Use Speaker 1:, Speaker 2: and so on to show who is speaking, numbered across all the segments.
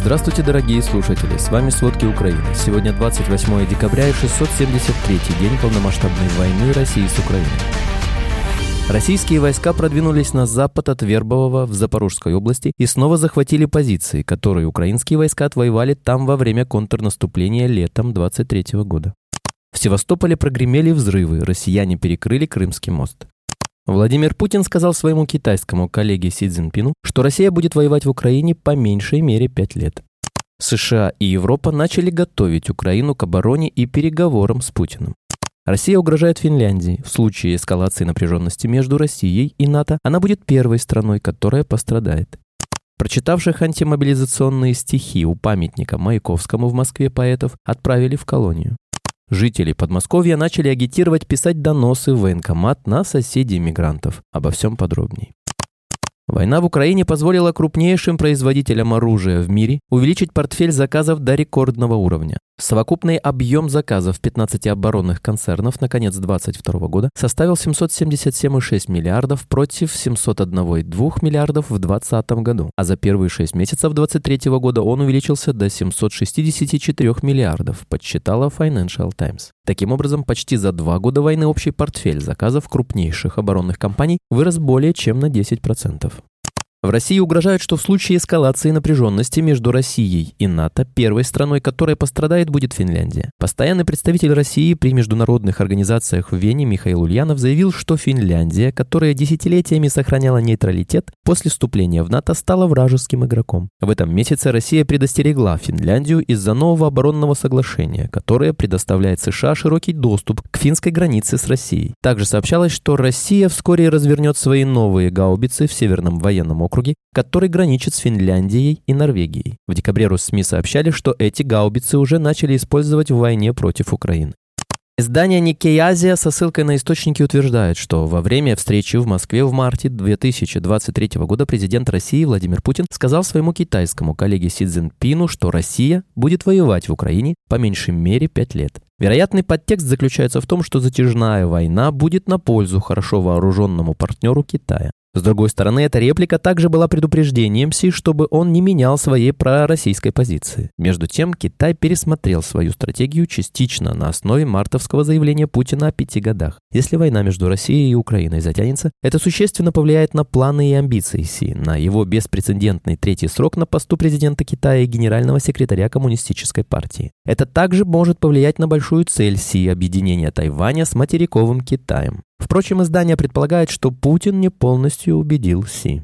Speaker 1: Здравствуйте, дорогие слушатели! С вами «Сводки Украины». Сегодня 28 декабря и 673-й день полномасштабной войны России с Украиной. Российские войска продвинулись на запад от Вербового в Запорожской области и снова захватили позиции, которые украинские войска отвоевали там во время контрнаступления летом 23 года. В Севастополе прогремели взрывы, россияне перекрыли Крымский мост. Владимир Путин сказал своему китайскому коллеге Си Цзиньпину, что Россия будет воевать в Украине по меньшей мере пять лет. США и Европа начали готовить Украину к обороне и переговорам с Путиным. Россия угрожает Финляндии. В случае эскалации напряженности между Россией и НАТО она будет первой страной, которая пострадает. Прочитавших антимобилизационные стихи у памятника Маяковскому в Москве поэтов отправили в колонию. Жители Подмосковья начали агитировать писать доносы в военкомат на соседей мигрантов. Обо всем подробней. Война в Украине позволила крупнейшим производителям оружия в мире увеличить портфель заказов до рекордного уровня. Совокупный объем заказов 15 оборонных концернов на конец 2022 года составил 777,6 миллиардов против 701,2 миллиардов в 2020 году, а за первые 6 месяцев 2023 года он увеличился до 764 миллиардов, подсчитала Financial Times. Таким образом, почти за два года войны общий портфель заказов крупнейших оборонных компаний вырос более чем на 10%. В России угрожают, что в случае эскалации напряженности между Россией и НАТО первой страной, которая пострадает, будет Финляндия. Постоянный представитель России при международных организациях в Вене Михаил Ульянов заявил, что Финляндия, которая десятилетиями сохраняла нейтралитет, после вступления в НАТО стала вражеским игроком. В этом месяце Россия предостерегла Финляндию из-за нового оборонного соглашения, которое предоставляет США широкий доступ к финской границе с Россией. Также сообщалось, что Россия вскоре развернет свои новые гаубицы в Северном военном округе округе, который граничит с Финляндией и Норвегией. В декабре Россми сообщали, что эти гаубицы уже начали использовать в войне против Украины. Издание Nikkei Азия со ссылкой на источники утверждает, что во время встречи в Москве в марте 2023 года президент России Владимир Путин сказал своему китайскому коллеге Си Цзиньпину, что Россия будет воевать в Украине по меньшей мере пять лет. Вероятный подтекст заключается в том, что затяжная война будет на пользу хорошо вооруженному партнеру Китая. С другой стороны, эта реплика также была предупреждением Си, чтобы он не менял своей пророссийской позиции. Между тем, Китай пересмотрел свою стратегию частично на основе мартовского заявления Путина о пяти годах. Если война между Россией и Украиной затянется, это существенно повлияет на планы и амбиции Си, на его беспрецедентный третий срок на посту президента Китая и генерального секретаря Коммунистической партии. Это также может повлиять на большую цель Си – объединения Тайваня с материковым Китаем. Впрочем, издание предполагает, что Путин не полностью убедил Си.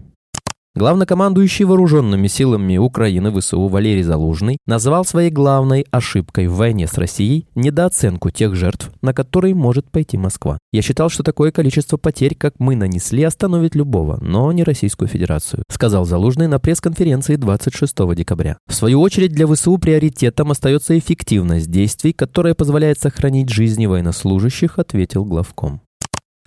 Speaker 1: Главнокомандующий вооруженными силами Украины ВСУ Валерий Залужный назвал своей главной ошибкой в войне с Россией недооценку тех жертв, на которые может пойти Москва. Я считал, что такое количество потерь, как мы нанесли, остановит любого, но не Российскую Федерацию, сказал Залужный на пресс-конференции 26 декабря. В свою очередь для ВСУ приоритетом остается эффективность действий, которая позволяет сохранить жизни военнослужащих, ответил главком.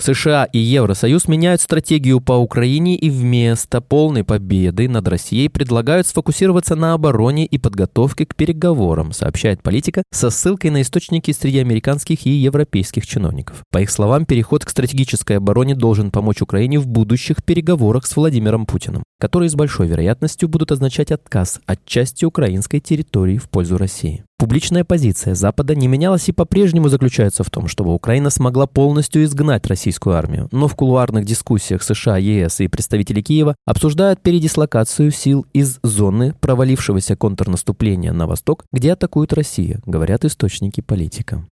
Speaker 1: США и Евросоюз меняют стратегию по Украине и вместо полной победы над Россией предлагают сфокусироваться на обороне и подготовке к переговорам, сообщает политика со ссылкой на источники среди американских и европейских чиновников. По их словам, переход к стратегической обороне должен помочь Украине в будущих переговорах с Владимиром Путиным, которые с большой вероятностью будут означать отказ от части украинской территории в пользу России. Публичная позиция Запада не менялась и по-прежнему заключается в том, чтобы Украина смогла полностью изгнать российскую армию. Но в кулуарных дискуссиях США, ЕС и представители Киева обсуждают передислокацию сил из зоны провалившегося контрнаступления на восток, где атакует Россия, говорят источники политика.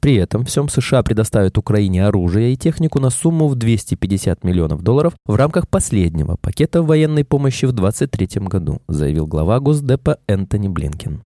Speaker 1: При этом всем США предоставят Украине оружие и технику на сумму в 250 миллионов долларов в рамках последнего пакета военной помощи в 2023 году, заявил глава Госдепа Энтони Блинкен.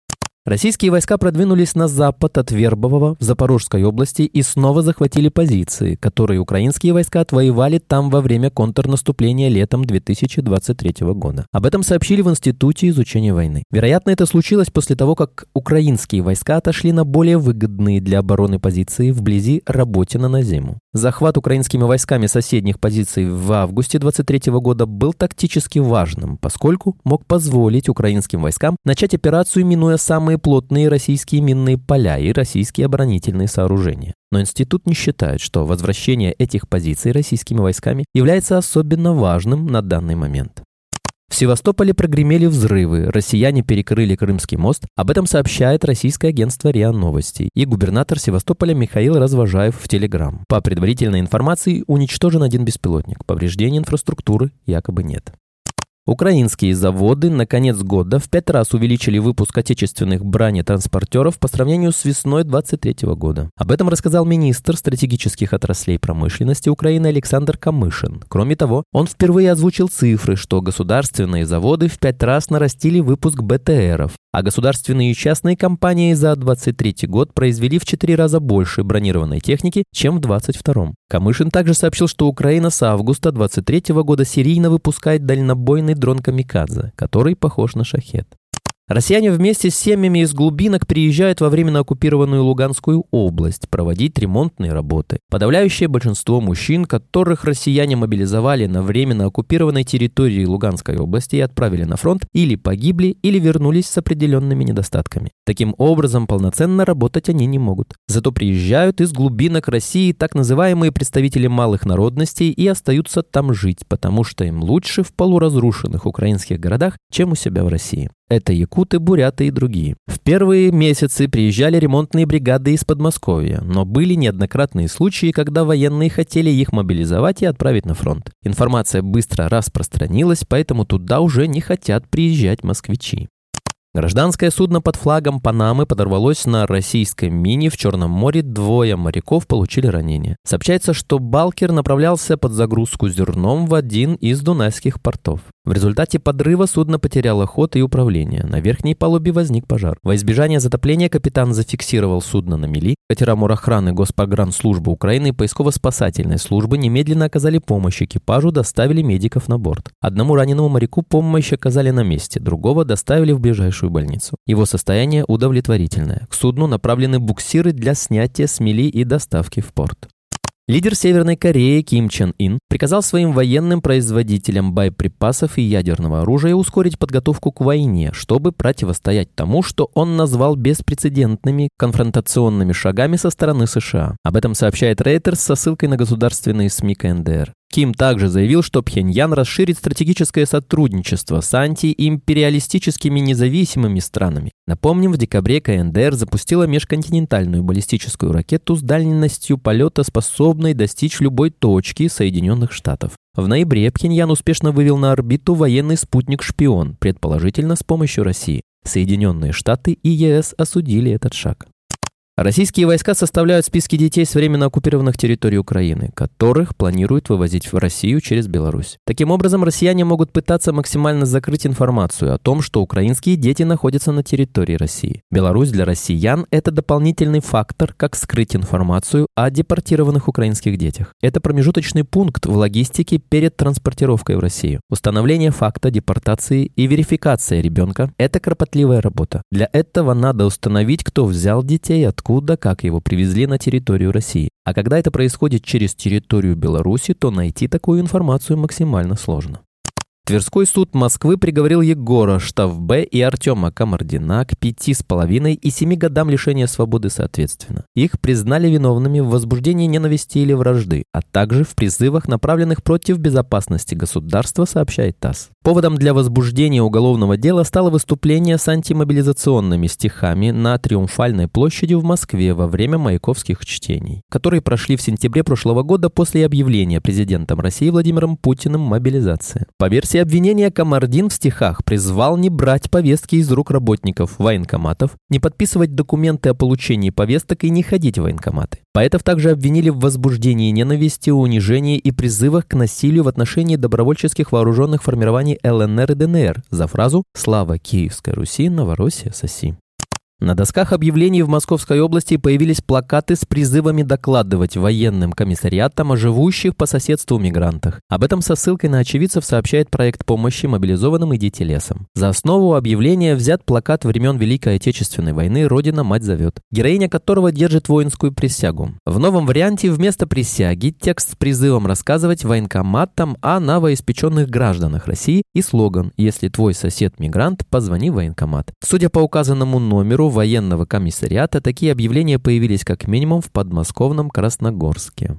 Speaker 1: Российские войска продвинулись на запад от Вербового в Запорожской области и снова захватили позиции, которые украинские войска отвоевали там во время контрнаступления летом 2023 года. Об этом сообщили в Институте изучения войны. Вероятно, это случилось после того, как украинские войска отошли на более выгодные для обороны позиции вблизи Работина на зиму. Захват украинскими войсками соседних позиций в августе 23 года был тактически важным, поскольку мог позволить украинским войскам начать операцию, минуя самые плотные российские минные поля и российские оборонительные сооружения. Но институт не считает, что возвращение этих позиций российскими войсками является особенно важным на данный момент. В Севастополе прогремели взрывы, россияне перекрыли Крымский мост. Об этом сообщает российское агентство РИА Новости и губернатор Севастополя Михаил Развожаев в Телеграм. По предварительной информации, уничтожен один беспилотник. Повреждений инфраструктуры якобы нет. Украинские заводы на конец года в пять раз увеличили выпуск отечественных бронетранспортеров по сравнению с весной 2023 года. Об этом рассказал министр стратегических отраслей промышленности Украины Александр Камышин. Кроме того, он впервые озвучил цифры, что государственные заводы в пять раз нарастили выпуск БТРов, а государственные и частные компании за 2023 год произвели в четыре раза больше бронированной техники, чем в 2022. Камышин также сообщил, что Украина с августа 2023 года серийно выпускает дальнобойный дрон «Камикадзе», который похож на «Шахет». Россияне вместе с семьями из глубинок приезжают во временно оккупированную Луганскую область проводить ремонтные работы. Подавляющее большинство мужчин, которых россияне мобилизовали на временно оккупированной территории Луганской области и отправили на фронт, или погибли, или вернулись с определенными недостатками. Таким образом, полноценно работать они не могут. Зато приезжают из глубинок России так называемые представители малых народностей и остаются там жить, потому что им лучше в полуразрушенных украинских городах, чем у себя в России. Это якуты, буряты и другие. В первые месяцы приезжали ремонтные бригады из Подмосковья, но были неоднократные случаи, когда военные хотели их мобилизовать и отправить на фронт. Информация быстро распространилась, поэтому туда уже не хотят приезжать москвичи. Гражданское судно под флагом Панамы подорвалось на российской мине в Черном море. Двое моряков получили ранения. Сообщается, что Балкер направлялся под загрузку зерном в один из дунайских портов. В результате подрыва судно потеряло ход и управление. На верхней палубе возник пожар. Во избежание затопления капитан зафиксировал судно на мели. Катера морохраны Госпогранслужбы Украины и поисково-спасательной службы немедленно оказали помощь экипажу, доставили медиков на борт. Одному раненому моряку помощь оказали на месте, другого доставили в ближайшую больницу. Его состояние удовлетворительное. К судну направлены буксиры для снятия с мели и доставки в порт. Лидер Северной Кореи Ким Чен Ин приказал своим военным производителям боеприпасов и ядерного оружия ускорить подготовку к войне, чтобы противостоять тому, что он назвал беспрецедентными конфронтационными шагами со стороны США. Об этом сообщает Reuters со ссылкой на государственные СМИ КНДР. Ким также заявил, что Пхеньян расширит стратегическое сотрудничество с антиимпериалистическими независимыми странами. Напомним, в декабре КНДР запустила межконтинентальную баллистическую ракету с дальностью полета, способной достичь любой точки Соединенных Штатов. В ноябре Пхеньян успешно вывел на орбиту военный спутник-шпион, предположительно с помощью России. Соединенные Штаты и ЕС осудили этот шаг. Российские войска составляют списки детей с временно оккупированных территорий Украины, которых планируют вывозить в Россию через Беларусь. Таким образом, россияне могут пытаться максимально закрыть информацию о том, что украинские дети находятся на территории России. Беларусь для россиян – это дополнительный фактор, как скрыть информацию о депортированных украинских детях. Это промежуточный пункт в логистике перед транспортировкой в Россию. Установление факта депортации и верификация ребенка – это кропотливая работа. Для этого надо установить, кто взял детей, откуда откуда, как его привезли на территорию России. А когда это происходит через территорию Беларуси, то найти такую информацию максимально сложно. Тверской суд Москвы приговорил Егора Штавбе и Артема Камардина к пяти с половиной и семи годам лишения свободы соответственно. Их признали виновными в возбуждении ненависти или вражды, а также в призывах, направленных против безопасности государства, сообщает ТАСС. Поводом для возбуждения уголовного дела стало выступление с антимобилизационными стихами на Триумфальной площади в Москве во время маяковских чтений, которые прошли в сентябре прошлого года после объявления президентом России Владимиром Путиным мобилизации. По версии версии обвинения Камардин в стихах призвал не брать повестки из рук работников военкоматов, не подписывать документы о получении повесток и не ходить в военкоматы. Поэтов также обвинили в возбуждении ненависти, унижении и призывах к насилию в отношении добровольческих вооруженных формирований ЛНР и ДНР за фразу «Слава Киевской Руси, Новороссия, соси». На досках объявлений в Московской области появились плакаты с призывами докладывать военным комиссариатам о живущих по соседству мигрантах. Об этом со ссылкой на очевидцев сообщает проект помощи мобилизованным «Идите лесом». За основу объявления взят плакат времен Великой Отечественной войны «Родина мать зовет», героиня которого держит воинскую присягу. В новом варианте вместо присяги текст с призывом рассказывать военкоматам о новоиспеченных гражданах России и слоган «Если твой сосед мигрант, позвони в военкомат». Судя по указанному номеру, военного комиссариата такие объявления появились как минимум в подмосковном Красногорске.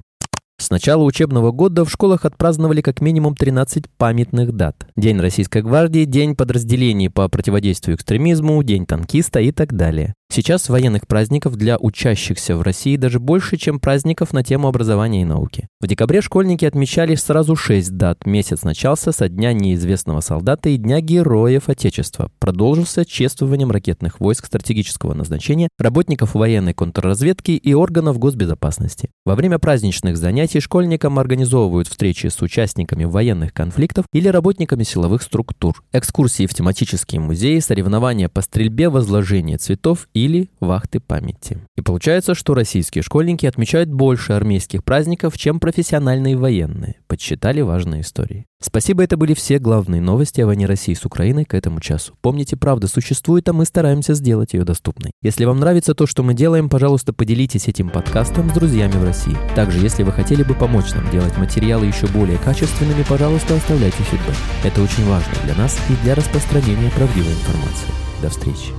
Speaker 1: С начала учебного года в школах отпраздновали как минимум 13 памятных дат. День Российской гвардии, День подразделений по противодействию экстремизму, День танкиста и так далее. Сейчас военных праздников для учащихся в России даже больше, чем праздников на тему образования и науки. В декабре школьники отмечали сразу шесть дат. Месяц начался со Дня неизвестного солдата и Дня Героев Отечества. Продолжился чествованием ракетных войск стратегического назначения, работников военной контрразведки и органов госбезопасности. Во время праздничных занятий школьникам организовывают встречи с участниками военных конфликтов или работниками силовых структур, экскурсии в тематические музеи, соревнования по стрельбе, возложение цветов или вахты памяти. И получается, что российские школьники отмечают больше армейских праздников, чем профессиональные военные. Подсчитали важные истории. Спасибо, это были все главные новости о войне России с Украиной к этому часу. Помните, правда существует, а мы стараемся сделать ее доступной. Если вам нравится то, что мы делаем, пожалуйста, поделитесь этим подкастом с друзьями в России. Также, если вы хотели бы помочь нам делать материалы еще более качественными, пожалуйста, оставляйте фидбэк. Это очень важно для нас и для распространения правдивой информации. До встречи.